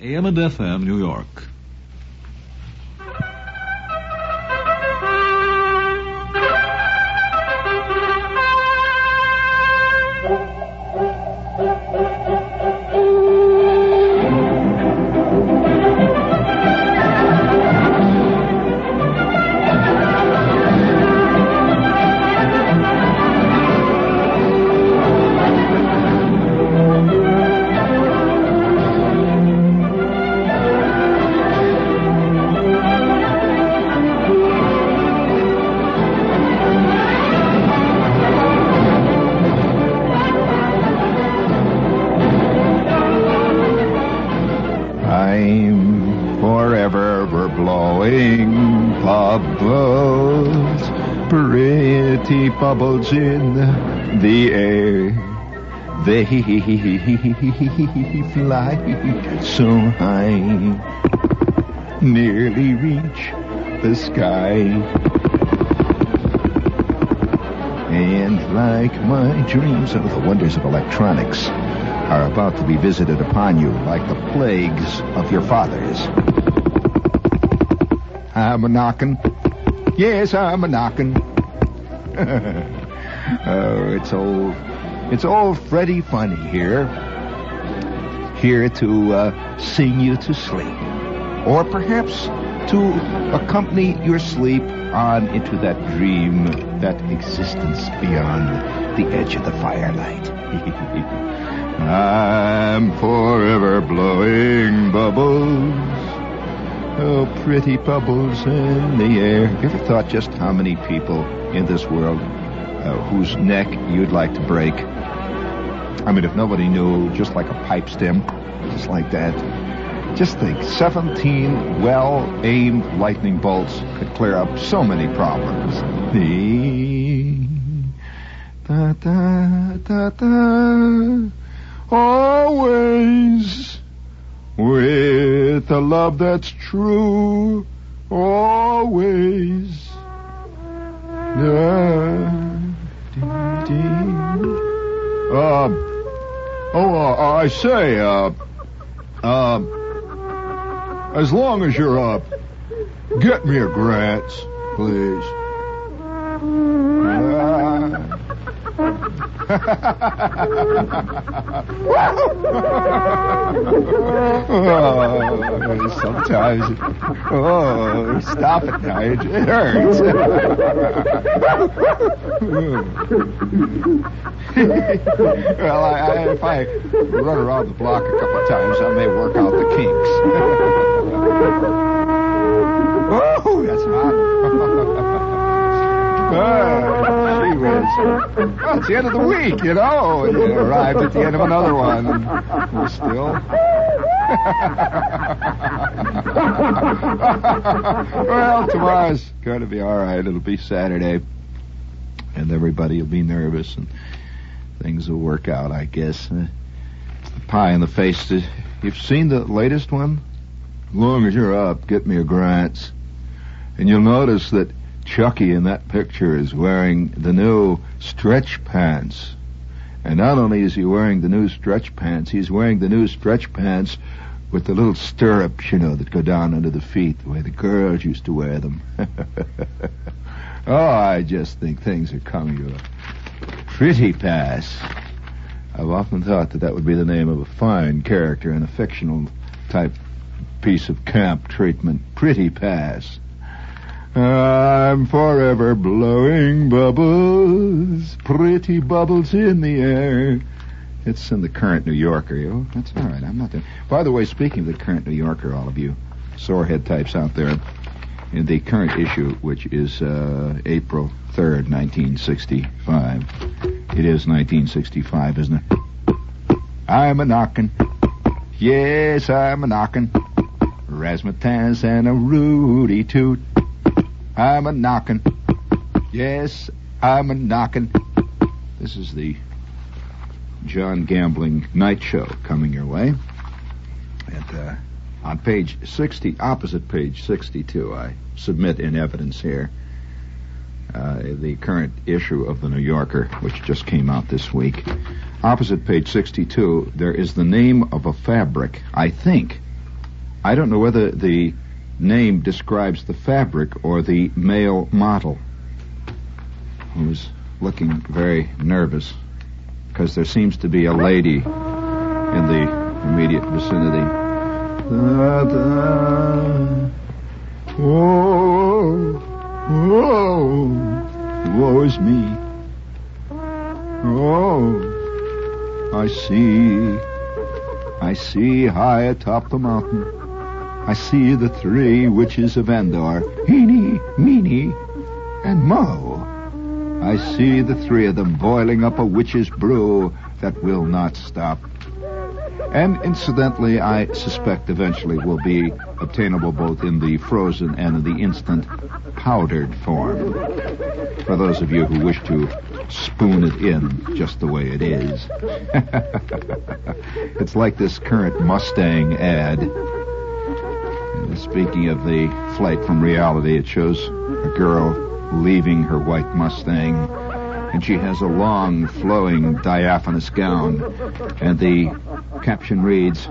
AM and FM, New York. Bubbles in the air. They fly so high, nearly reach the sky. And like my dreams of the wonders of electronics are about to be visited upon you like the plagues of your fathers. I'm a knocking. Yes, I'm a knocking. Oh, it's old. It's old Freddie Funny here. Here to uh, sing you to sleep. Or perhaps to accompany your sleep on into that dream, that existence beyond the edge of the firelight. I'm forever blowing bubbles. Oh, pretty bubbles in the air. You ever thought just how many people in this world uh, whose neck you'd like to break? I mean, if nobody knew, just like a pipe stem, just like that. Just think, 17 well-aimed lightning bolts could clear up so many problems. Da, da, da, da. Always with a love that's true. Always. Da, dee. Uh, oh, uh, I say, uh, uh, as long as you're up, get me a Grants, please. Oh, sometimes, oh, stop it now, it, it hurts. well, I, I, if I run around the block a couple of times, I may work out the kinks. oh, that's hot. Whiz. Well, it's the end of the week, you know. and You arrived at the end of another one. and We're still. well, tomorrow's going to be all right. It'll be Saturday, and everybody will be nervous, and things will work out, I guess. Uh, the pie in the face. You've seen the latest one? As long as you're up, get me a Grants. And you'll notice that Chucky in that picture is wearing the new stretch pants. And not only is he wearing the new stretch pants, he's wearing the new stretch pants with the little stirrups, you know, that go down under the feet, the way the girls used to wear them. oh, I just think things are coming to a pretty pass. I've often thought that that would be the name of a fine character in a fictional type piece of camp treatment. Pretty pass. I'm forever blowing bubbles, pretty bubbles in the air. It's in the current New Yorker. Oh, that's all right. I'm not there. By the way, speaking of the current New Yorker, all of you sorehead types out there, in the current issue, which is uh, April 3rd, 1965. It is 1965, isn't it? I'm a knocking. Yes, I'm a knocking. Razzmatazz and a Rudy Toot. I'm a knocking. Yes, I'm a knocking. This is the John Gambling Night Show coming your way. And uh, on page 60, opposite page 62, I submit in evidence here uh, the current issue of the New Yorker, which just came out this week. Opposite page 62, there is the name of a fabric, I think, I don't know whether the name describes the fabric or the male model who's looking very nervous because there seems to be a lady in the immediate vicinity. Da. Whoa, whoa, woe is me. Oh, I see, I see high atop the mountain. I see the three witches of Endor, Eenie, Meenie, and Mo. I see the three of them boiling up a witch's brew that will not stop. And incidentally, I suspect eventually will be obtainable both in the frozen and in the instant powdered form. For those of you who wish to spoon it in just the way it is. it's like this current Mustang ad. Speaking of the flight from reality, it shows a girl leaving her white Mustang, and she has a long, flowing, diaphanous gown, and the caption reads,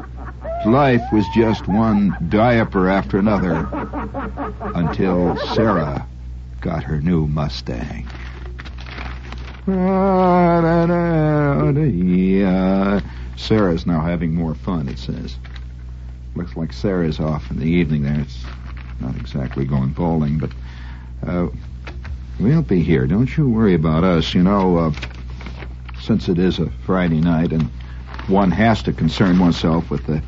Life was just one diaper after another until Sarah got her new Mustang. Ah, Sarah's now having more fun, it says. Looks like Sarah's off in the evening there. It's not exactly going bowling, but uh, we'll be here. Don't you worry about us. You know, uh, since it is a Friday night and one has to concern oneself with the,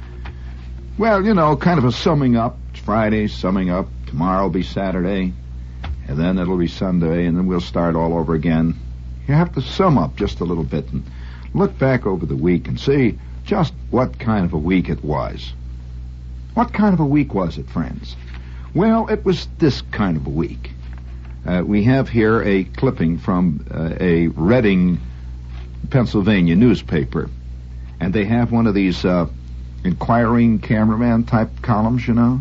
well, you know, kind of a summing up. It's Friday, summing up. Tomorrow will be Saturday, and then it'll be Sunday, and then we'll start all over again. You have to sum up just a little bit and look back over the week and see just what kind of a week it was. What kind of a week was it, friends? Well, it was this kind of a week. Uh, we have here a clipping from uh, a Reading, Pennsylvania newspaper, and they have one of these uh, inquiring cameraman type columns, you know.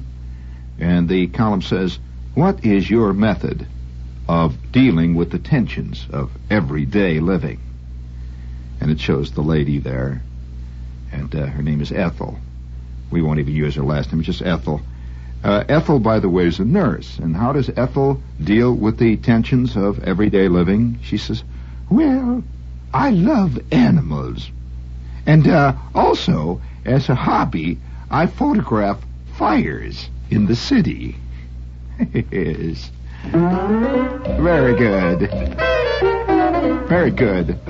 And the column says, "What is your method of dealing with the tensions of everyday living?" And it shows the lady there, and uh, her name is Ethel. We won't even use her last name; just Ethel. Uh, Ethel, by the way, is a nurse. And how does Ethel deal with the tensions of everyday living? She says, Well, I love animals. And uh, also, as a hobby, I photograph fires in the city. yes. Very good. Very good.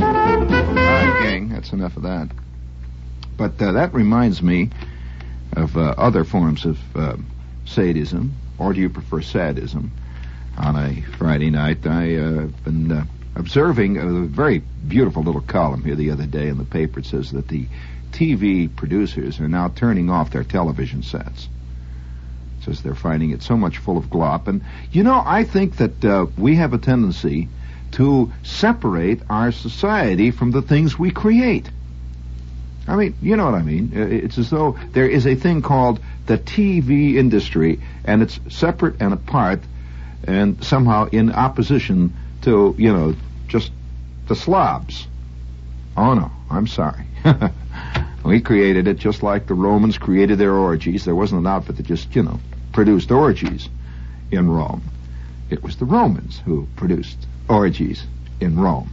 All right, gang, that's enough of that. But uh, that reminds me of uh, other forms of uh, sadism, or do you prefer sadism? On a Friday night, I uh, been uh, observing a very beautiful little column here the other day in the paper. It says that the TV producers are now turning off their television sets. It says they're finding it so much full of glop, and you know, I think that uh, we have a tendency to separate our society from the things we create. I mean, you know what I mean. It's as though there is a thing called the TV industry, and it's separate and apart, and somehow in opposition to, you know, just the slobs. Oh no, I'm sorry. we created it just like the Romans created their orgies. There wasn't an outfit that just, you know, produced orgies in Rome. It was the Romans who produced orgies in Rome.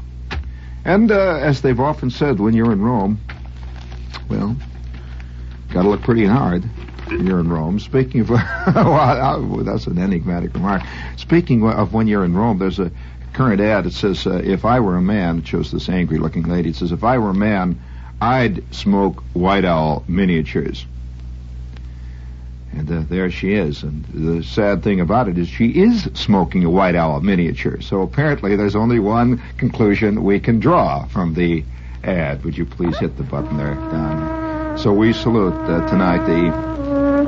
And uh, as they've often said, when you're in Rome, well, got to look pretty hard you're in Rome. Speaking of, well, that's an enigmatic remark. Speaking of when you're in Rome, there's a current ad that says, uh, if I were a man, it shows this angry looking lady, it says, if I were a man, I'd smoke White Owl miniatures. And uh, there she is. And the sad thing about it is she is smoking a White Owl miniature. So apparently there's only one conclusion we can draw from the ad. Would you please hit the button there, Don? So we salute uh, tonight the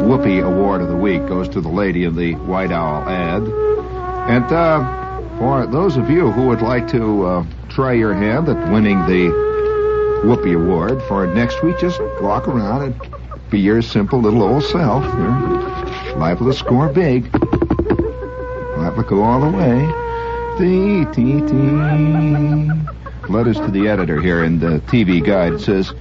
Whoopi Award of the Week goes to the lady in the White Owl ad. And uh, for those of you who would like to uh, try your hand at winning the Whoopi Award for next week, just walk around and be your simple little old self. You're liable to score big. Liable to go all the way. Tee, tee, tee. Letters to the editor here in the TV guide. Says,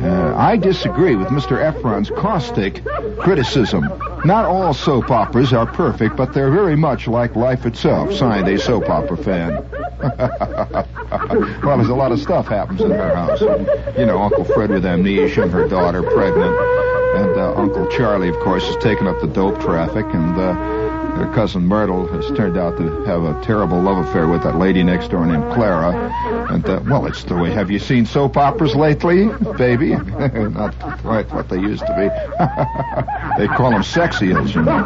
uh, I disagree with Mr. Efron's caustic criticism. Not all soap operas are perfect, but they're very much like life itself. Signed, a soap opera fan. well, there's a lot of stuff happens in their house. You know, Uncle Fred with amnesia and her daughter pregnant. And uh, Uncle Charlie, of course, has taken up the dope traffic. And uh, her cousin Myrtle has turned out to have a terrible love affair with that lady next door named Clara. And, uh, well, it's the way. Have you seen soap operas lately, baby? Not quite what they used to be. they call them sex eels, you know,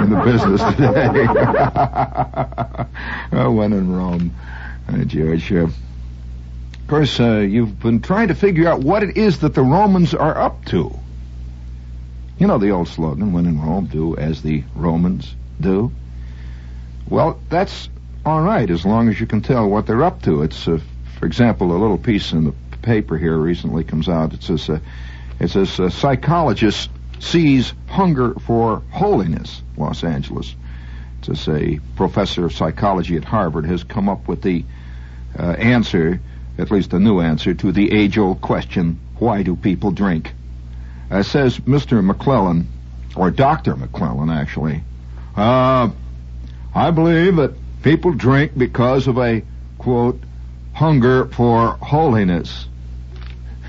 in the business today. oh, when in Rome. Uh, George, uh, of course, uh, you've been trying to figure out what it is that the Romans are up to. You know the old slogan, when in Rome, do as the Romans do. Well, that's all right as long as you can tell what they're up to. It's, uh, for example, a little piece in the paper here recently comes out. It says, uh, it says, uh, psychologist sees hunger for holiness, Los Angeles. It says a professor of psychology at Harvard has come up with the uh, answer, at least a new answer, to the age-old question, why do people drink? Uh, says Mr. McClelland, or Dr. McClelland, actually. Uh, I believe that people drink because of a, quote, hunger for holiness.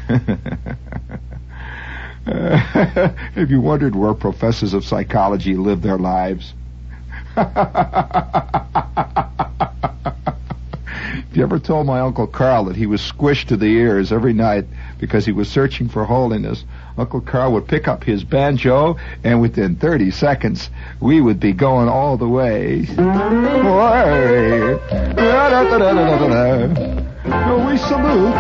have you wondered where professors of psychology live their lives? If you ever told my Uncle Carl that he was squished to the ears every night because he was searching for holiness, Uncle Carl would pick up his banjo, and within 30 seconds, we would be going all the way. So we salute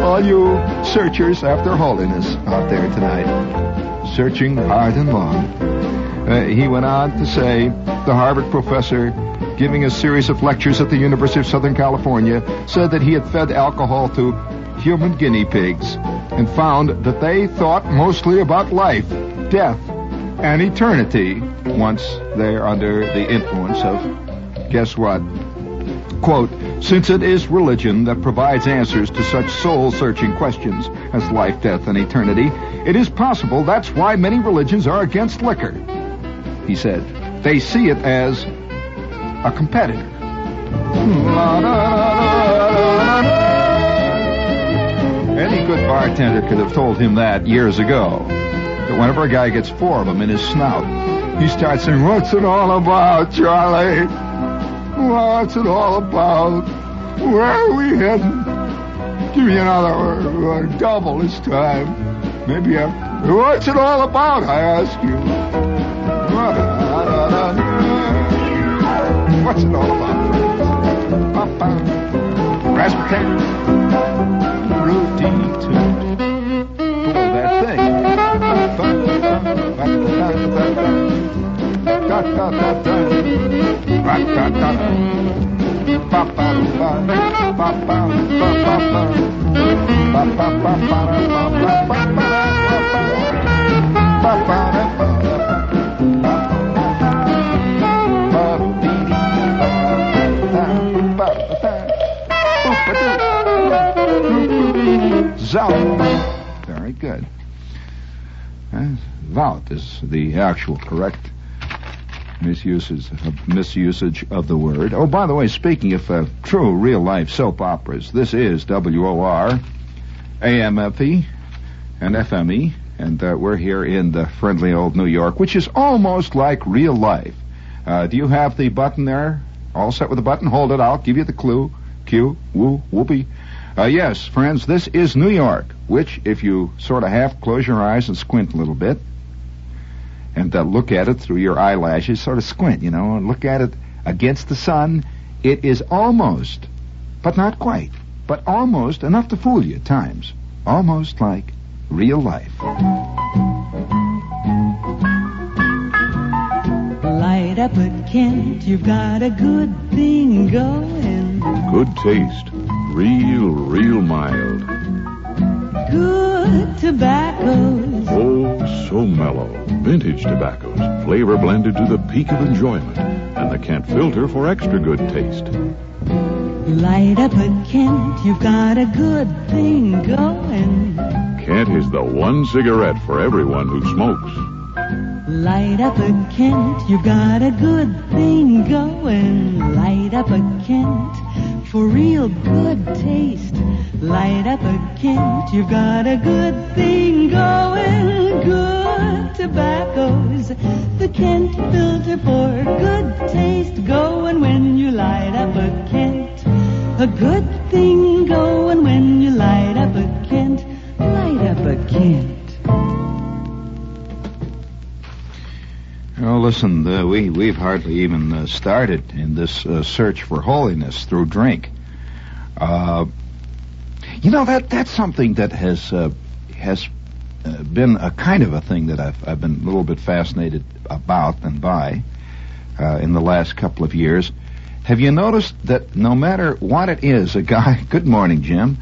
all you searchers after holiness out there tonight. Searching hard and long. Uh, he went on to say, the Harvard professor giving a series of lectures at the University of Southern California, said that he had fed alcohol to human guinea pigs and found that they thought mostly about life, death, and eternity once they're under the influence of, guess what? Quote, since it is religion that provides answers to such soul-searching questions as life, death, and eternity, it is possible that's why many religions are against liquor. He said, they see it as a competitor. Hmm. Any good bartender could have told him that years ago. That whenever a guy gets four of them in his snout, he starts saying, What's it all about, Charlie? What's it all about? Where are we heading? Give me another uh, double this time. Maybe I'm. What's it all about, I ask you? What's it all about? Raspberry Toot. Pull that thing. Zout. Very good. Uh, Vout is the actual correct misusage misusage of the word. Oh, by the way, speaking of uh, true real life soap operas, this is WOR, AMFE, and FME, and uh, we're here in the friendly old New York, which is almost like real life. Uh, do you have the button there? All set with the button? Hold it. I'll give you the clue. Q, woo, whoopee. Uh, yes, friends, this is New York, which, if you sort of half close your eyes and squint a little bit, and uh, look at it through your eyelashes, sort of squint, you know, and look at it against the sun, it is almost, but not quite, but almost enough to fool you at times. Almost like real life. Light up at Kent, you've got a good thing going. Good taste. Real, real mild. Good tobaccos. Oh, so mellow. Vintage tobaccos. Flavor blended to the peak of enjoyment. And the Kent filter for extra good taste. Light up at Kent, you've got a good thing going. Kent is the one cigarette for everyone who smokes. Light up a Kent, you've got a good thing going. Light up a Kent for real good taste. Light up a Kent, you've got a good thing going. Good tobaccos, the Kent filter for good taste going when you light up a Kent. A good thing going when you light up a Kent. Light up a Kent. Oh, listen, uh, we we've hardly even uh, started in this uh, search for holiness through drink. Uh, you know that that's something that has uh, has uh, been a kind of a thing that I've I've been a little bit fascinated about and by in the last couple of years. Have you noticed that no matter what it is, a guy? Good morning, Jim.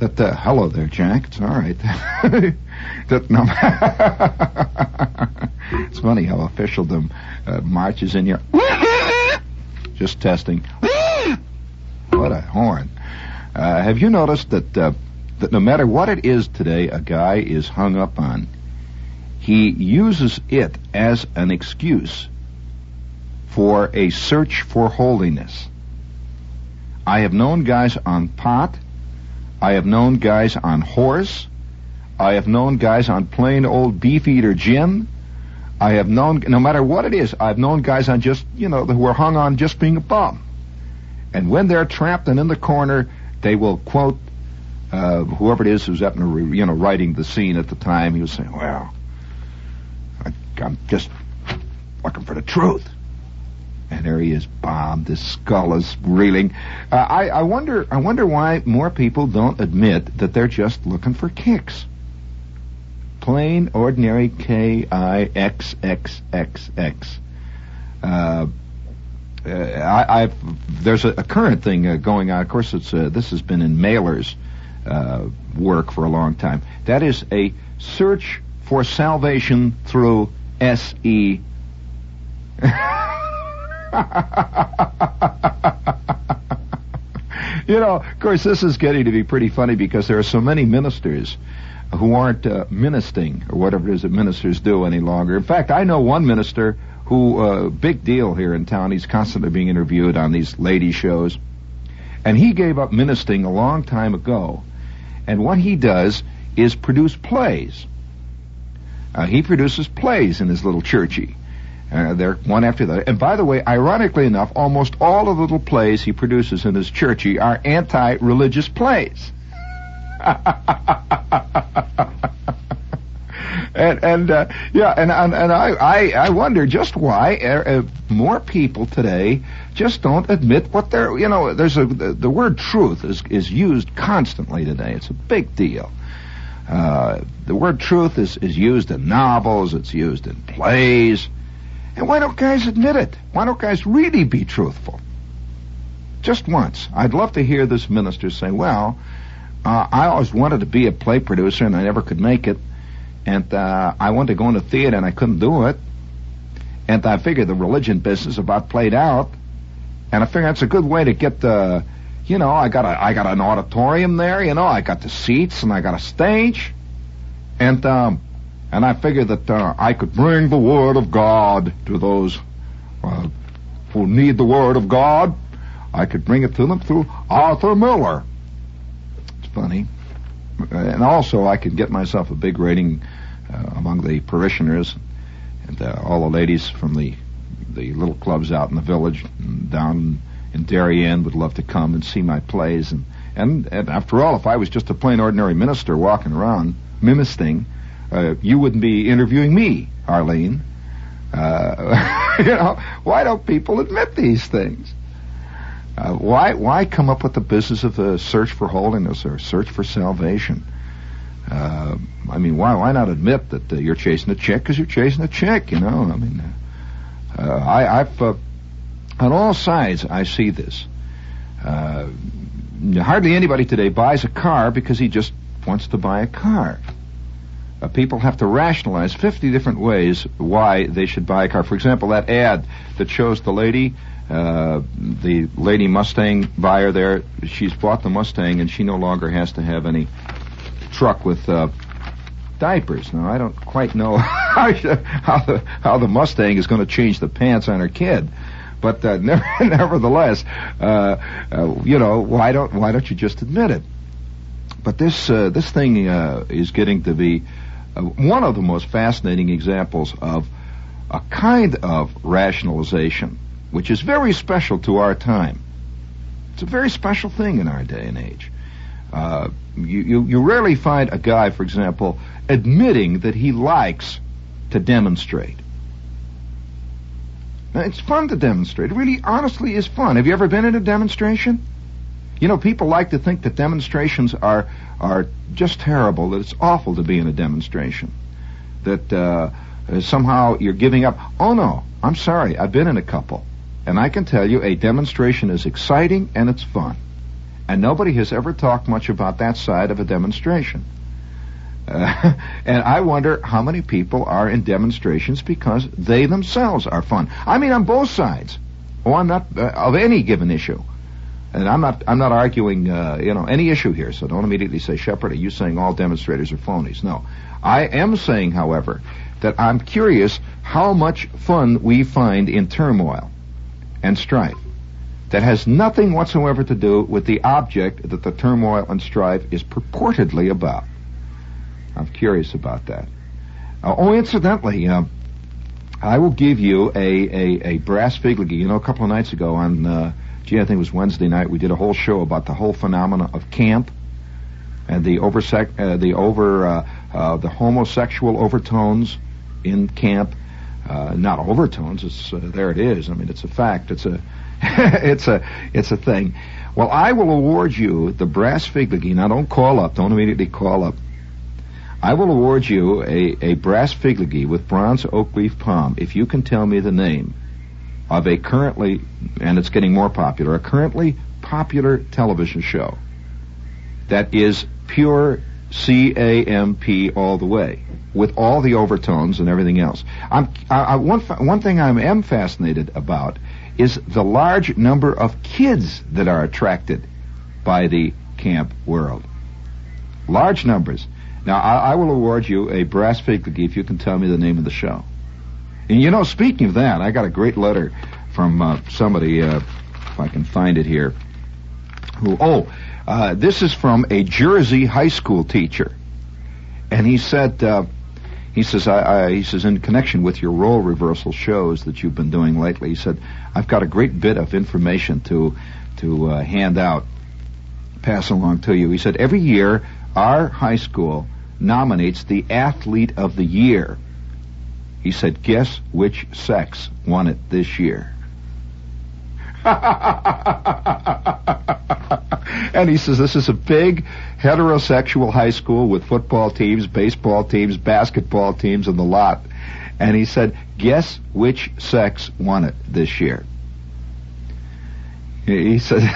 That the, hello there, Jack. It's all right. it's funny how officialdom uh, marches in your. Just testing. what a horn! Uh, have you noticed that uh, that no matter what it is today, a guy is hung up on. He uses it as an excuse for a search for holiness. I have known guys on pot I have known guys on horse. I have known guys on plain old beefeater gin. I have known, no matter what it is, I've known guys on just, you know, who are hung on just being a bum. And when they're trapped and in the corner, they will quote uh, whoever it is who's up, in, you know, writing the scene at the time. He was saying, "Well, I, I'm just looking for the truth." And there he is, bombed. His skull is reeling. Uh, I, I wonder. I wonder why more people don't admit that they're just looking for kicks. Plain, ordinary K I X X X X. Uh, uh, I, there's a, a current thing uh, going on. Of course, it's uh, this has been in Mailer's uh, work for a long time. That is a search for salvation through S E. you know, of course, this is getting to be pretty funny because there are so many ministers who aren't uh, ministering or whatever it is that ministers do any longer. In fact, I know one minister who, uh, big deal here in town. He's constantly being interviewed on these lady shows, and he gave up ministering a long time ago. And what he does is produce plays. Uh, he produces plays in his little churchy. Uh, they're one after the other. And by the way, ironically enough, almost all of the little plays he produces in his churchy are anti-religious plays. and and uh, yeah, and and, and I, I I wonder just why uh, uh, more people today just don't admit what they're you know. There's a the, the word truth is is used constantly today. It's a big deal. Uh, the word truth is is used in novels. It's used in plays. And why don't guys admit it? Why don't guys really be truthful? Just once. I'd love to hear this minister say, well, uh, I always wanted to be a play producer and I never could make it. And uh, I wanted to go into theater and I couldn't do it. And I figured the religion business about played out. And I figured that's a good way to get the, you know, I got a, I got an auditorium there, you know, I got the seats and I got a stage. And, um, and I figured that uh, I could bring the Word of God to those uh, who need the Word of God. I could bring it to them through Arthur Miller. Funny. And also, I could get myself a big rating uh, among the parishioners and uh, all the ladies from the the little clubs out in the village and down in Darien would love to come and see my plays. And, and, and after all, if I was just a plain ordinary minister walking around mimicking, uh, you wouldn't be interviewing me, Arlene. Uh, you know, why don't people admit these things? Uh, why why come up with the business of the search for holiness or search for salvation? Uh, I mean, why why not admit that uh, you're chasing a chick because you're chasing a chick? You know, I mean, uh, Uh, I, I've uh, on all sides I see this. Hardly anybody today buys a car because he just wants to buy a car. Uh, people have to rationalize 50 different ways why they should buy a car. For example, that ad that shows the lady, uh, the lady Mustang buyer there, she's bought the Mustang and she no longer has to have any truck with uh, diapers. Now, I don't quite know how, the, how the Mustang is going to change the pants on her kid. But uh, nevertheless, uh, uh, you know, why don't why don't you just admit it? But this this thing uh, is getting to be one of the most fascinating examples of a kind of rationalization, which is very special to our time. It's a very special thing in our day and age. Uh, you, you, you rarely find a guy, for example, admitting that he likes to demonstrate. Now, it's fun to demonstrate. It really, honestly, is fun. Have you ever been in a demonstration? You know, people like to think that demonstrations are are just terrible. That it's awful to be in a demonstration. That uh, somehow you're giving up. Oh no, I'm sorry. I've been in a couple, and I can tell you, a demonstration is exciting and it's fun. And nobody has ever talked much about that side of a demonstration. Uh, and I wonder how many people are in demonstrations because they themselves are fun. I mean, on both sides. Oh, I'm not uh, of any given issue, and I'm not. I'm not arguing, uh, you know, any issue here. So don't immediately say, Shepherd, are you saying all demonstrators are phonies? No, I am saying, however, that I'm curious how much fun we find in turmoil and strife that has nothing whatsoever to do with the object that the turmoil and strife is purportedly about. I'm curious about that. Uh, oh, incidentally, uh, I will give you a, a, a brass figurine. You know, a couple of nights ago on, uh, gee, I think it was Wednesday night, we did a whole show about the whole phenomena of camp and the over uh, the over uh, uh, the homosexual overtones in camp. Uh, not overtones. It's uh, there. It is. I mean, it's a fact. It's a it's a it's a thing. Well, I will award you the brass figurine. Now, don't call up. Don't immediately call up. I will award you a, a brass figurine with bronze oak leaf palm if you can tell me the name of a currently, and it's getting more popular, a currently popular television show that is pure C-A-M-P all the way, with all the overtones and everything else. I'm, I, I, one, one thing I am fascinated about is the large number of kids that are attracted by the camp world. Large numbers. Now, I, I will award you a brass figure if you can tell me the name of the show. And you know, speaking of that, I got a great letter from uh, somebody, uh, if I can find it here, who, oh, uh, this is from a Jersey high school teacher. And he said, uh, he says, I, I, he says, in connection with your role reversal shows that you've been doing lately, he said, I've got a great bit of information to, to uh, hand out, pass along to you. He said, every year our high school nominates the athlete of the year. He said, guess which sex won it this year? and he says this is a big heterosexual high school with football teams, baseball teams, basketball teams, and the lot. And he said, guess which sex won it this year? He says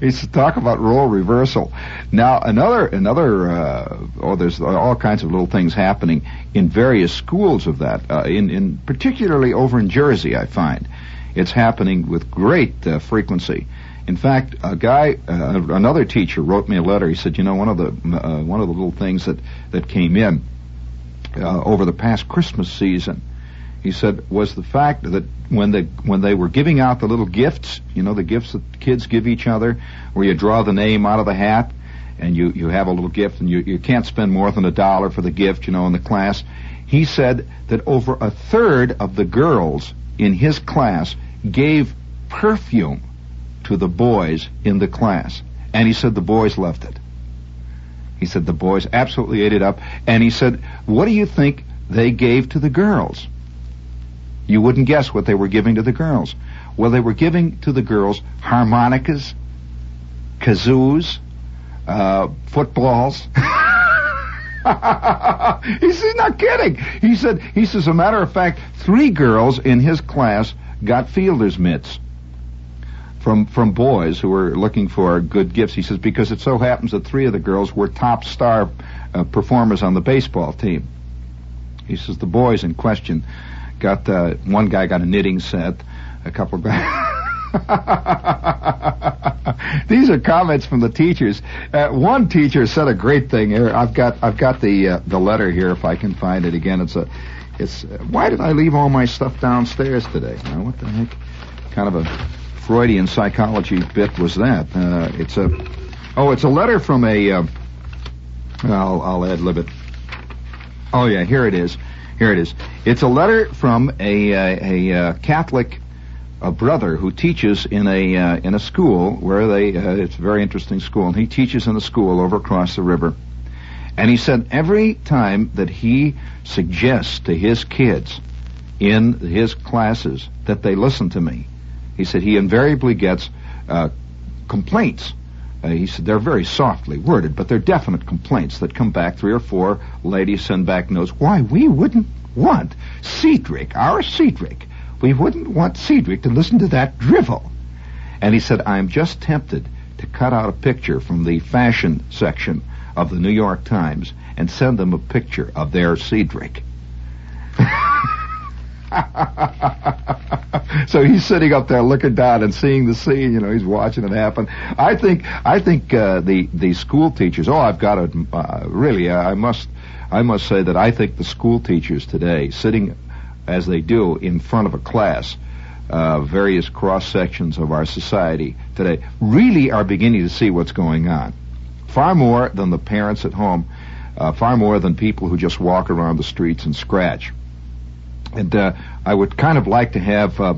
he said, talk about role reversal. Now another another uh, oh, there's all kinds of little things happening in various schools of that. Uh, in in particularly over in Jersey, I find it's happening with great uh, frequency. In fact, a guy, uh, another teacher, wrote me a letter. He said, you know, one of the uh, one of the little things that that came in uh, over the past Christmas season he said, was the fact that when they when they were giving out the little gifts, you know, the gifts that kids give each other, where you draw the name out of the hat, and you you have a little gift, and you you can't spend more than a dollar for the gift, you know, in the class. He said that over a third of the girls in his class gave perfume to the boys in the class, and he said the boys loved it. He said the boys absolutely ate it up, and he said, "What do you think they gave to the girls?" You wouldn't guess what they were giving to the girls. Well, they were giving to the girls harmonicas, kazoos, uh, footballs. he says, not kidding. He said, he says, a matter of fact, three girls in his class got fielder's mitts from from boys who were looking for good gifts. He says because it so happens that three of the girls were top star uh, performers on the baseball team. He says the boys in question got uh, one guy got a knitting set, a couple of guys. These are comments from the teachers. Uh, one teacher said a great thing here. I've got I've got the uh, the letter here if I can find it again. It's a it's uh, why did I leave all my stuff downstairs today? Now what the heck? Kind of a Freudian psychology bit was that? Uh, it's a oh, it's a letter from a. Uh, I'll I'll ad lib. Oh yeah, here it is. Here it is. It's a letter from a a, a uh, Catholic a brother who teaches in a uh, in a school where they uh, it's a very interesting school and he teaches in a school over across the river. And he said every time that he suggests to his kids in his classes that they listen to me he said he invariably gets uh, complaints. Uh, he said they're very softly worded but they're definite complaints that come back three or four ladies send back notes why we wouldn't want Cedric our Cedric we wouldn't want Cedric to listen to that drivel. And he said, I'm just tempted to cut out a picture from the fashion section of the New York Times and send them a picture of their Cedric. so he's sitting up there looking down and seeing the scene. You know, he's watching it happen. I think, I think uh, the the school teachers. Oh, I've got to uh, really. Uh, I must, I must say that I think the school teachers today, sitting as they do in front of a class, uh, various cross sections of our society today, really are beginning to see what's going on. Far more than the parents at home, uh, far more than people who just walk around the streets and scratch. And uh, I would kind of like to have uh,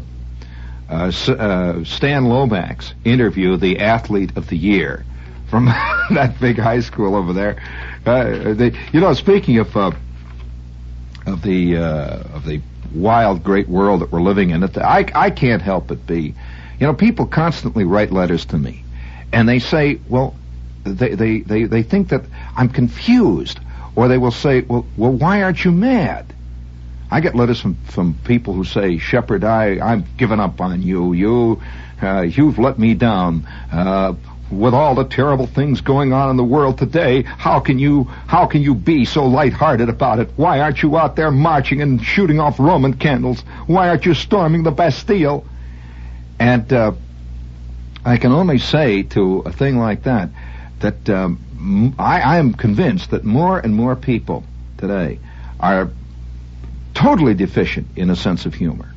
uh, uh, Stan Lomax interview the athlete of the year from that big high school over there. They, you know, speaking of of the of the wild, great world that we're living in. I, I can't help but be. You know, people constantly write letters to me, and they say, well, they, they, they, they think that I'm confused, or they will say, well, well, why aren't you mad? I get letters from, from people who say, Shepherd, I, I've given up on you. You, uh, you've let me down. Uh, with all the terrible things going on in the world today, how can you how can you be so light-hearted about it? Why aren't you out there marching and shooting off Roman candles? Why aren't you storming the Bastille? And uh, I can only say to a thing like that that um, I, I am convinced that more and more people today are totally deficient in a sense of humor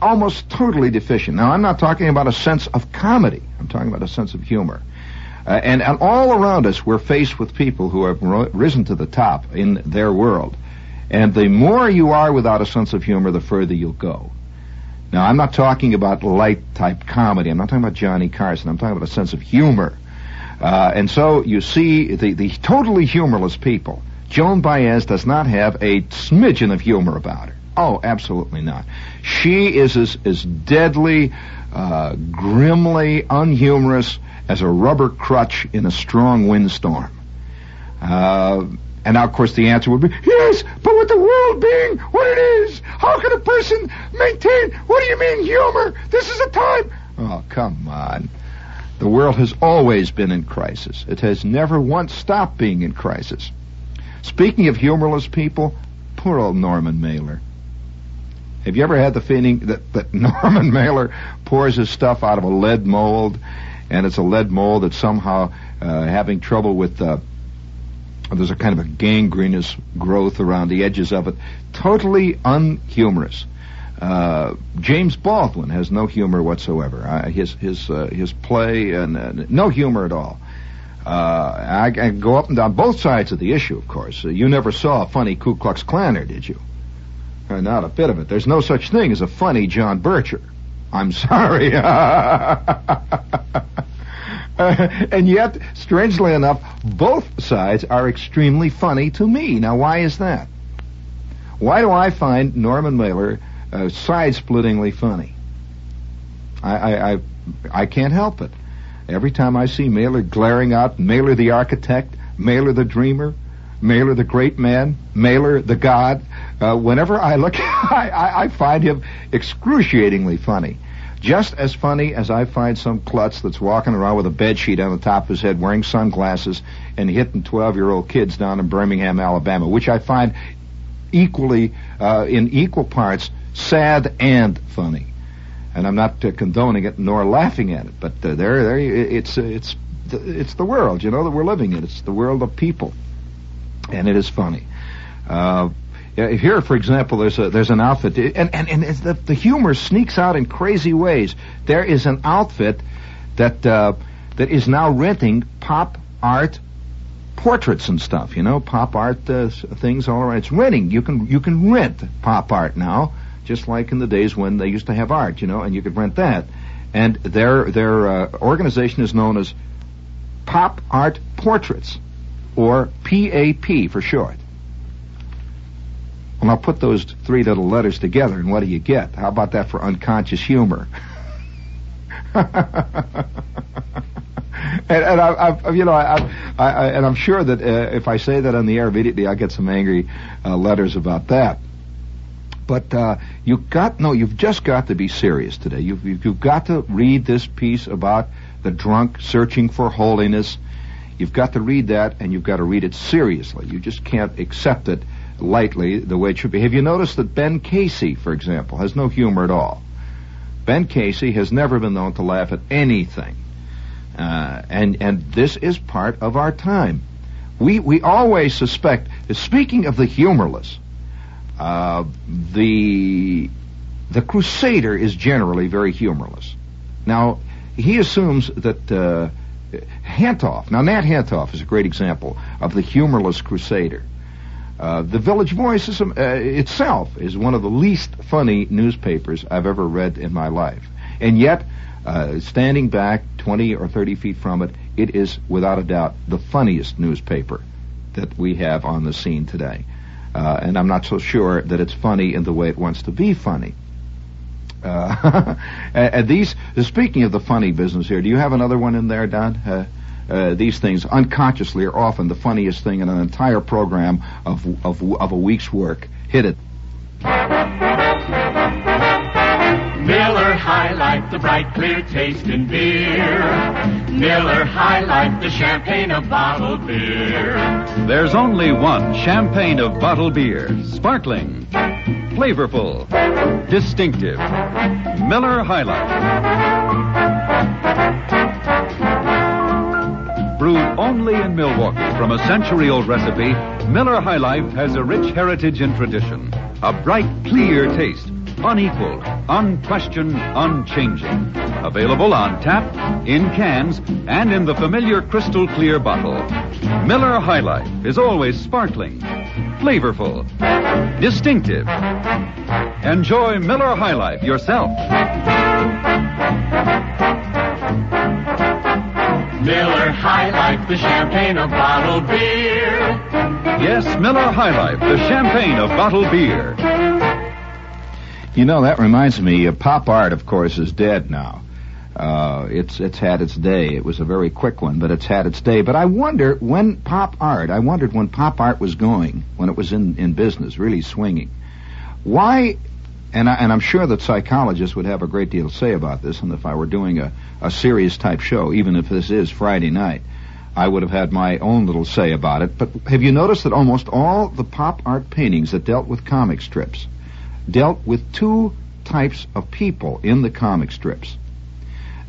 almost totally deficient. Now, I'm not talking about a sense of comedy. I'm talking about a sense of humor. Uh, and, and all around us, we're faced with people who have ro- risen to the top in their world. And the more you are without a sense of humor, the further you'll go. Now, I'm not talking about light type comedy. I'm not talking about Johnny Carson. I'm talking about a sense of humor. Uh, and so you see the, the totally humorless people. Joan Baez does not have a smidgen of humor about her. Oh, absolutely not. She is as, as deadly, uh, grimly unhumorous as a rubber crutch in a strong windstorm. Uh, and now, of course, the answer would be, yes, but with the world being what it is, how can a person maintain, what do you mean humor? This is a time. Oh, come on. The world has always been in crisis. It has never once stopped being in crisis. Speaking of humorless people, poor old Norman Mailer. Have you ever had the feeling that, that Norman Mailer pours his stuff out of a lead mold, and it's a lead mold that's somehow uh, having trouble with uh, there's a kind of a gangrenous growth around the edges of it. Totally unhumorous. Uh, James Baldwin has no humor whatsoever. Uh, his his uh, his play and no humor at all. Uh, I, I, go up and down both sides of the issue, of course. you never saw a funny Ku Klux Klaner, did you? Uh, not a bit of it. There's no such thing as a funny John Bircher. I'm sorry. and yet, strangely enough, both sides are extremely funny to me. Now, why is that? Why do I find Norman Mailer uh, side-splittingly funny? I, I, I, I can't help it. Every time I see Mailer glaring out, Mailer the architect, Mailer the dreamer, Mailer the great man, Mailer the god. Uh, whenever I look, I, I, I find him excruciatingly funny. Just as funny as I find some klutz that's walking around with a bed sheet on the top of his head, wearing sunglasses, and hitting 12-year-old kids down in Birmingham, Alabama, which I find equally, uh, in equal parts, sad and funny. And I'm not uh, condoning it nor laughing at it, but uh, there, there, it's, uh, it's, it's the world, you know, that we're living in. It's the world of people, and it is funny. Uh, here, for example, there's a there's an outfit, and and, and the, the humor sneaks out in crazy ways. There is an outfit that uh, that is now renting pop art portraits and stuff. You know, pop art uh, things all around. It's renting. You can you can rent pop art now, just like in the days when they used to have art. You know, and you could rent that. And their their uh, organization is known as Pop Art Portraits, or PAP for short. Well, now put those three little letters together, and what do you get? How about that for unconscious humor? and, and I, I, you know, I, I, and I'm sure that uh, if I say that on the air immediately, I get some angry uh, letters about that. But uh, you got no, you've just got to be serious today. You've, you've got to read this piece about the drunk searching for holiness. You've got to read that, and you've got to read it seriously. You just can't accept it lightly the way it should be. Have you noticed that Ben Casey, for example, has no humor at all? Ben Casey has never been known to laugh at anything. Uh, and, and this is part of our time. We, we always suspect, speaking of the humorless, uh, the, the crusader is generally very humorless. Now, he assumes that, uh, Hentoff, now Nat Hentoff is a great example of the humorless crusader. Uh, the Village Voice is, uh, itself is one of the least funny newspapers I've ever read in my life. And yet, uh, standing back 20 or 30 feet from it, it is without a doubt the funniest newspaper that we have on the scene today. Uh, and I'm not so sure that it's funny in the way it wants to be funny. Uh, and these, speaking of the funny business here, do you have another one in there, Don? Uh, these things unconsciously are often the funniest thing in an entire program of, of, of a week's work. Hit it. Miller High Life, the bright, clear taste in beer. Miller High Life, the champagne of bottled beer. There's only one champagne of bottled beer, sparkling, flavorful, distinctive. Miller High Life. Brewed only in Milwaukee from a century old recipe, Miller High Life has a rich heritage and tradition. A bright, clear taste, unequaled, unquestioned, unchanging. Available on tap, in cans, and in the familiar crystal clear bottle. Miller High Life is always sparkling, flavorful, distinctive. Enjoy Miller High Life yourself. Miller High Life, the champagne of bottled beer. Yes, Miller High Life, the champagne of bottled beer. You know, that reminds me, uh, pop art, of course, is dead now. Uh, it's it's had its day. It was a very quick one, but it's had its day. But I wonder when pop art. I wondered when pop art was going, when it was in in business, really swinging. Why and, I, am sure that psychologists would have a great deal to say about this, and if I were doing a, a serious type show, even if this is Friday night, I would have had my own little say about it. But have you noticed that almost all the pop art paintings that dealt with comic strips dealt with two types of people in the comic strips?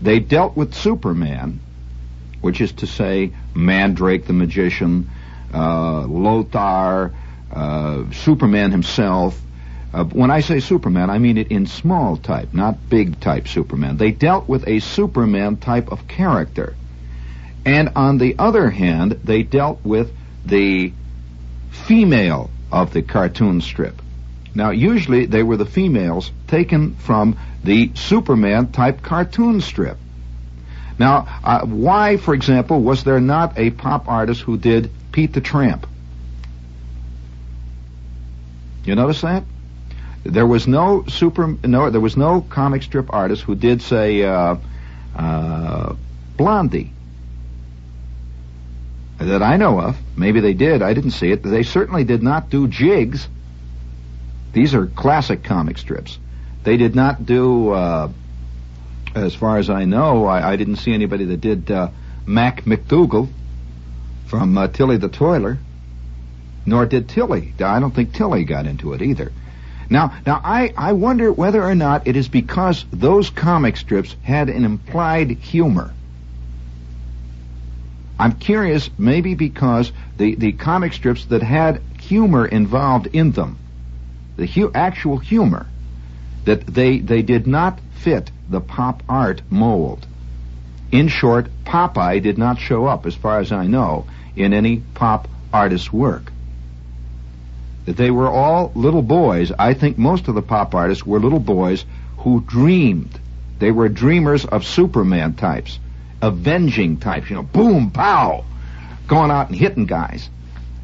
They dealt with Superman, which is to say Mandrake the magician, uh, Lothar, uh, Superman himself, uh, when I say Superman, I mean it in small type, not big type Superman. They dealt with a Superman type of character. And on the other hand, they dealt with the female of the cartoon strip. Now, usually they were the females taken from the Superman type cartoon strip. Now, uh, why, for example, was there not a pop artist who did Pete the Tramp? You notice that? There was no super no there was no comic strip artist who did say uh, uh, Blondie. that I know of. Maybe they did. I didn't see it. They certainly did not do Jiggs. These are classic comic strips. They did not do, uh, as far as I know, I, I, didn't see anybody that did uh, Mac McDougal from uh, Tilly the Toiler, nor did Tilly. I don't think Tilly got into it either. Now, now I, I wonder whether or not it is because those comic strips had an implied humor. I'm curious, maybe because the, the comic strips that had humor involved in them, the hu- actual humor, that they, they did not fit the pop art mold. In short, Popeye did not show up, as far as I know, in any pop artist's work. That they were all little boys. I think most of the pop artists were little boys who dreamed. They were dreamers of Superman types avenging types, you know, boom, pow, going out and hitting guys.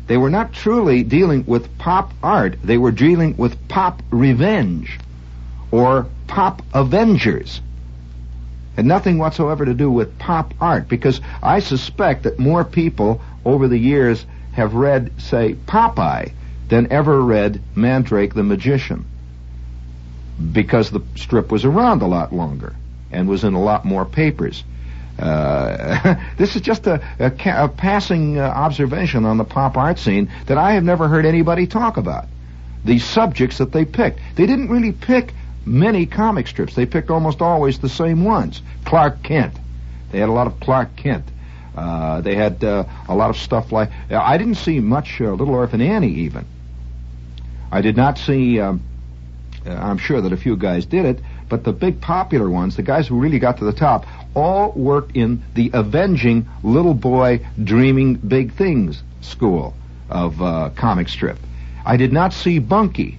They were not truly dealing with pop art. They were dealing with pop revenge or pop avengers. And nothing whatsoever to do with pop art because I suspect that more people over the years have read, say, Popeye than ever read Mandrake the Magician because the strip was around a lot longer and was in a lot more papers. Uh, this is just a, a, a passing uh, observation on the pop art scene that I have never heard anybody talk about. The subjects that they picked. They didn't really pick many comic strips. They picked almost always the same ones. Clark Kent. They had a lot of Clark Kent. Uh, they had uh, a lot of stuff like. I didn't see much uh, Little Orphan Annie even. I did not see. Um, I'm sure that a few guys did it, but the big popular ones, the guys who really got to the top, all worked in the avenging little boy dreaming big things school of uh, comic strip. I did not see Bunky.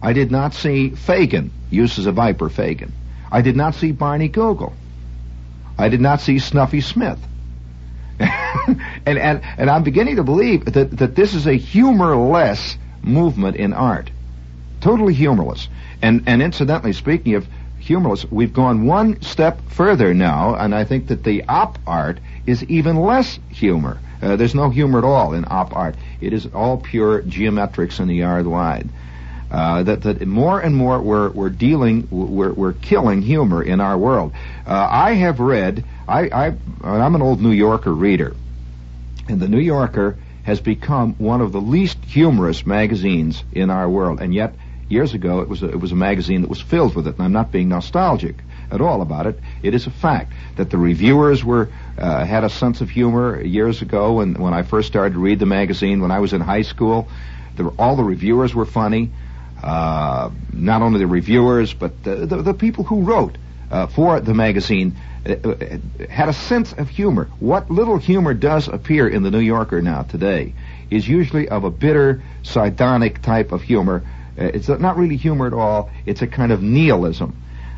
I did not see Fagin, uses a Viper Fagin. I did not see Barney Google. I did not see Snuffy Smith. and, and, and I'm beginning to believe that, that this is a humorless movement in art. Totally humorless. And, and incidentally, speaking of humorless. We've gone one step further now, and I think that the op art is even less humor. Uh, there's no humor at all in op art. It is all pure geometrics in the yard wide. Uh, that, that more and more we're, we're dealing, we're, we're killing humor in our world. Uh, I have read, I, I, I'm an old New Yorker reader, and the New Yorker has become one of the least humorous magazines in our world, and yet years ago, it was a, it was a magazine that was filled with it, and I'm not being nostalgic at all about it. It is a fact that the reviewers were uh, had a sense of humor years ago, and when I first started to read the magazine when I was in high school, the, all the reviewers were funny. Uh, not only the reviewers, but the, the, the people who wrote uh, for the magazine had a sense of humor. What little humor does appear in the New Yorker now today is usually of a bitter, sardonic type of humor uh, it's not really humor at all. It's a kind of nihilism.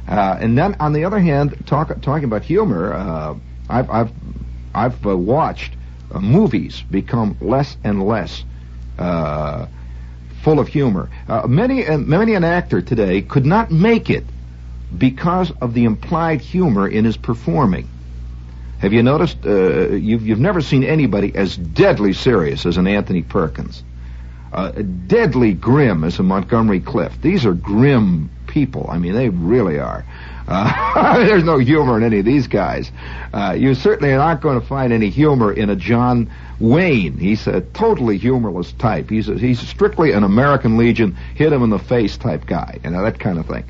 Uh, and then, on the other hand, talk, talking about humor, uh, I've I've I've uh, watched uh, movies become less and less uh, full of humor. many many an actor today could not make it because of the implied humor in his performing. Have you noticed? you've you've never seen anybody as deadly serious as an Anthony Perkins uh, deadly grim as a Montgomery Clift. These are grim people. I mean, they really are. Uh, there's no humor in any of these guys. Uh, you certainly are not going to find any humor in a John Wayne. He's a totally humorless type. He's a, he's strictly an American Legion, hit him in the face type guy, you know, that kind of thing.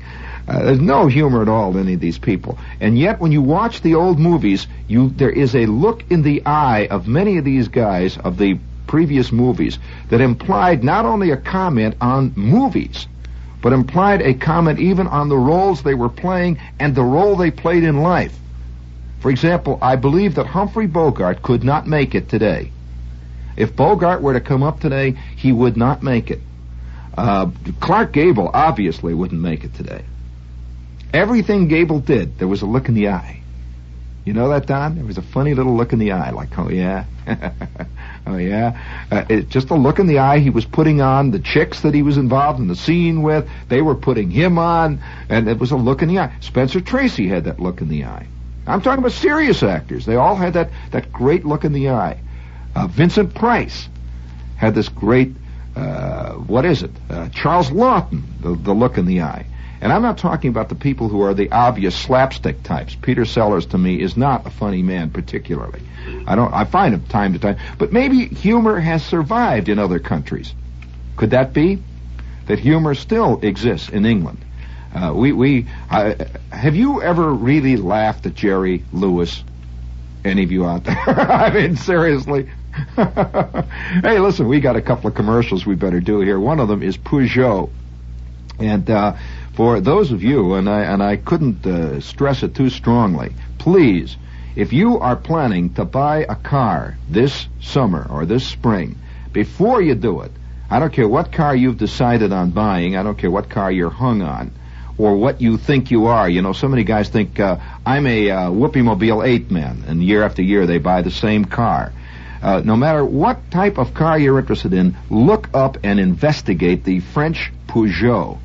Uh, there's no humor at all in any of these people. And yet, when you watch the old movies, you there is a look in the eye of many of these guys, of the previous movies that implied not only a comment on movies, but implied a comment even on the roles they were playing and the role they played in life. For example, I believe that Humphrey Bogart could not make it today. If Bogart were to come up today, he would not make it. Uh, Clark Gable obviously wouldn't make it today. Everything Gable did, there was a look in the eye. You know that, Don? There was a funny little look in the eye, like, oh yeah, oh yeah. Uh, it, just a look in the eye he was putting on the chicks that he was involved in the scene with. They were putting him on, and it was a look in the eye. Spencer Tracy had that look in the eye. I'm talking about serious actors. They all had that that great look in the eye. Uh, Vincent Price had this great, uh, what is it? Uh, Charles Laughton, the, the look in the eye. And I'm not talking about the people who are the obvious slapstick types. Peter Sellers, to me, is not a funny man particularly. I don't. I find him time to time, but maybe humor has survived in other countries. Could that be that humor still exists in England? Uh, we we uh, have you ever really laughed at Jerry Lewis? Any of you out there? I mean, seriously. hey, listen, we got a couple of commercials we better do here. One of them is Peugeot, and uh, for those of you, and I and I couldn't uh, stress it too strongly, please, if you are planning to buy a car this summer or this spring, before you do it, I don't care what car you've decided on buying. I don't care what car you're hung on or what you think you are. You know, so many guys think uh, I'm a uh, Whoopie Mobile 8 man, and year after year they buy the same car. Uh, no matter what type of car you're interested in, look up and investigate the French Peugeot,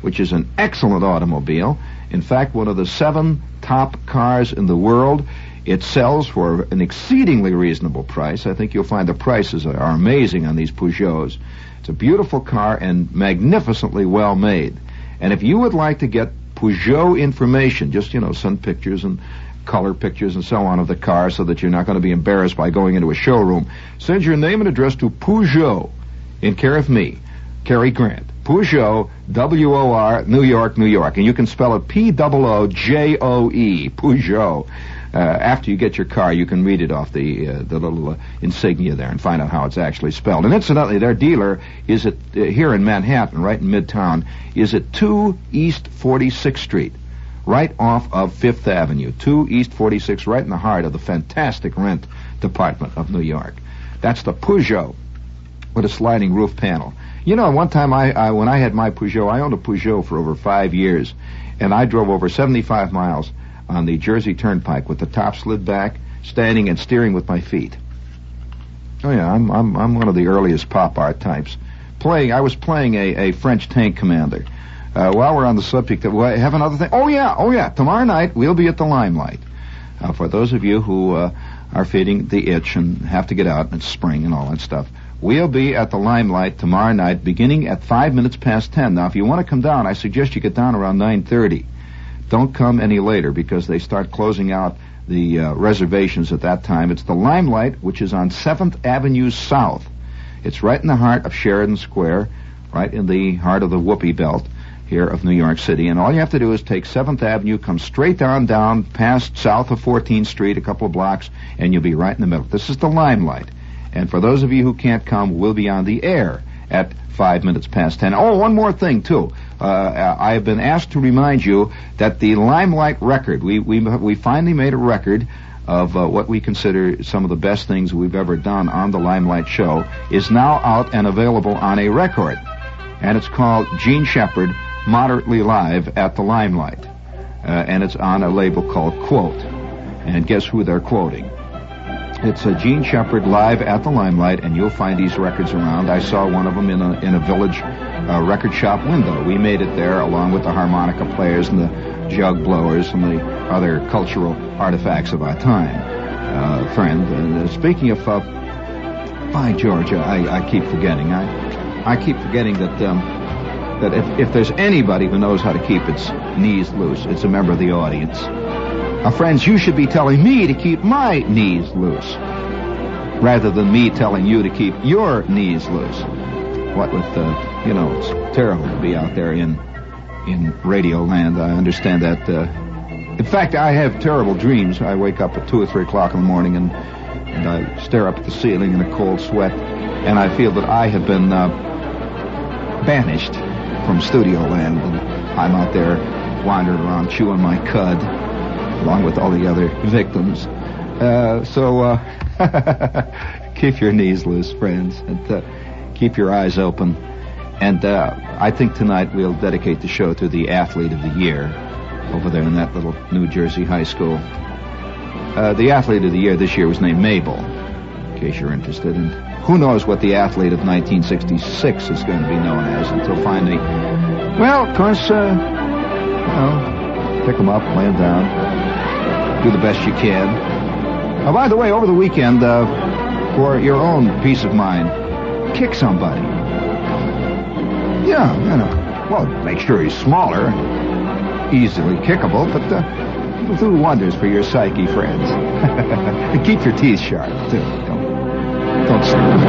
which is an excellent automobile. In fact, one of the seven top cars in the world. It sells for an exceedingly reasonable price. I think you'll find the prices are amazing on these Peugeots. It's a beautiful car and magnificently well made. And if you would like to get Peugeot information, just, you know, send pictures and color pictures and so on of the car so that you're not going to be embarrassed by going into a showroom, send your name and address to Peugeot in care of me, Cary Grant. Peugeot, W-O-R, New York, New York. And you can spell it P-O-O-J-O-E, Peugeot. Uh, after you get your car, you can read it off the uh, the little uh, insignia there and find out how it's actually spelled. And incidentally, their dealer is at uh, here in Manhattan, right in Midtown, is at two East 46th Street, right off of Fifth Avenue. Two East 46th, right in the heart of the fantastic rent department of New York. That's the Peugeot with a sliding roof panel. You know, one time I, I when I had my Peugeot, I owned a Peugeot for over five years, and I drove over 75 miles on the Jersey Turnpike with the top slid back, standing and steering with my feet. Oh yeah, I'm I'm I'm one of the earliest pop art types. Playing, I was playing a, a French tank commander. Uh, while we're on the subject, of, well, have another thing. Oh yeah, oh yeah. Tomorrow night we'll be at the Limelight. Uh, for those of you who uh, are feeding the itch and have to get out, and it's spring and all that stuff. We'll be at the Limelight tomorrow night, beginning at five minutes past ten. Now, if you want to come down, I suggest you get down around nine thirty. Don't come any later because they start closing out the uh, reservations at that time. It's the Limelight, which is on 7th Avenue South. It's right in the heart of Sheridan Square, right in the heart of the Whoopie Belt here of New York City. And all you have to do is take 7th Avenue, come straight down, down, past south of 14th Street, a couple of blocks, and you'll be right in the middle. This is the Limelight. And for those of you who can't come, we'll be on the air at five minutes past ten. Oh, one more thing too. Uh, I have been asked to remind you that the Limelight record, we we we finally made a record of uh, what we consider some of the best things we've ever done on the Limelight show, is now out and available on a record, and it's called Jean Shepherd, Moderately Live at the Limelight, uh, and it's on a label called Quote. And guess who they're quoting? It's a Jean Shepherd live at the Limelight, and you'll find these records around. I saw one of them in a in a village uh, record shop window. We made it there along with the harmonica players and the jug blowers and the other cultural artifacts of our time. Uh, friend, and uh, speaking of, uh, by Georgia, I, I keep forgetting. I I keep forgetting that. Um, that if, if there's anybody who knows how to keep its knees loose, it's a member of the audience. Now, friends, you should be telling me to keep my knees loose rather than me telling you to keep your knees loose. What with, uh, you know, it's terrible to be out there in in radio land. I understand that. Uh, in fact, I have terrible dreams. I wake up at two or three o'clock in the morning and and I stare up at the ceiling in a cold sweat, and I feel that I have been uh, banished from studio land, and I'm out there wandering around chewing my cud along with all the other victims. Uh, so uh, keep your knees loose, friends, and uh, keep your eyes open. And uh, I think tonight we'll dedicate the show to the athlete of the year over there in that little New Jersey high school. Uh, the athlete of the year this year was named Mabel, in case you're interested. And who knows what the athlete of 1966 is going to be known as until finally, well, of course, uh, you know, pick them up, lay them down, do the best you can. Oh, by the way, over the weekend, uh, for your own peace of mind, kick somebody. Yeah, you know. Well, make sure he's smaller, easily kickable, but uh, do wonders for your psyche, friends. and keep your teeth sharp, too. Don't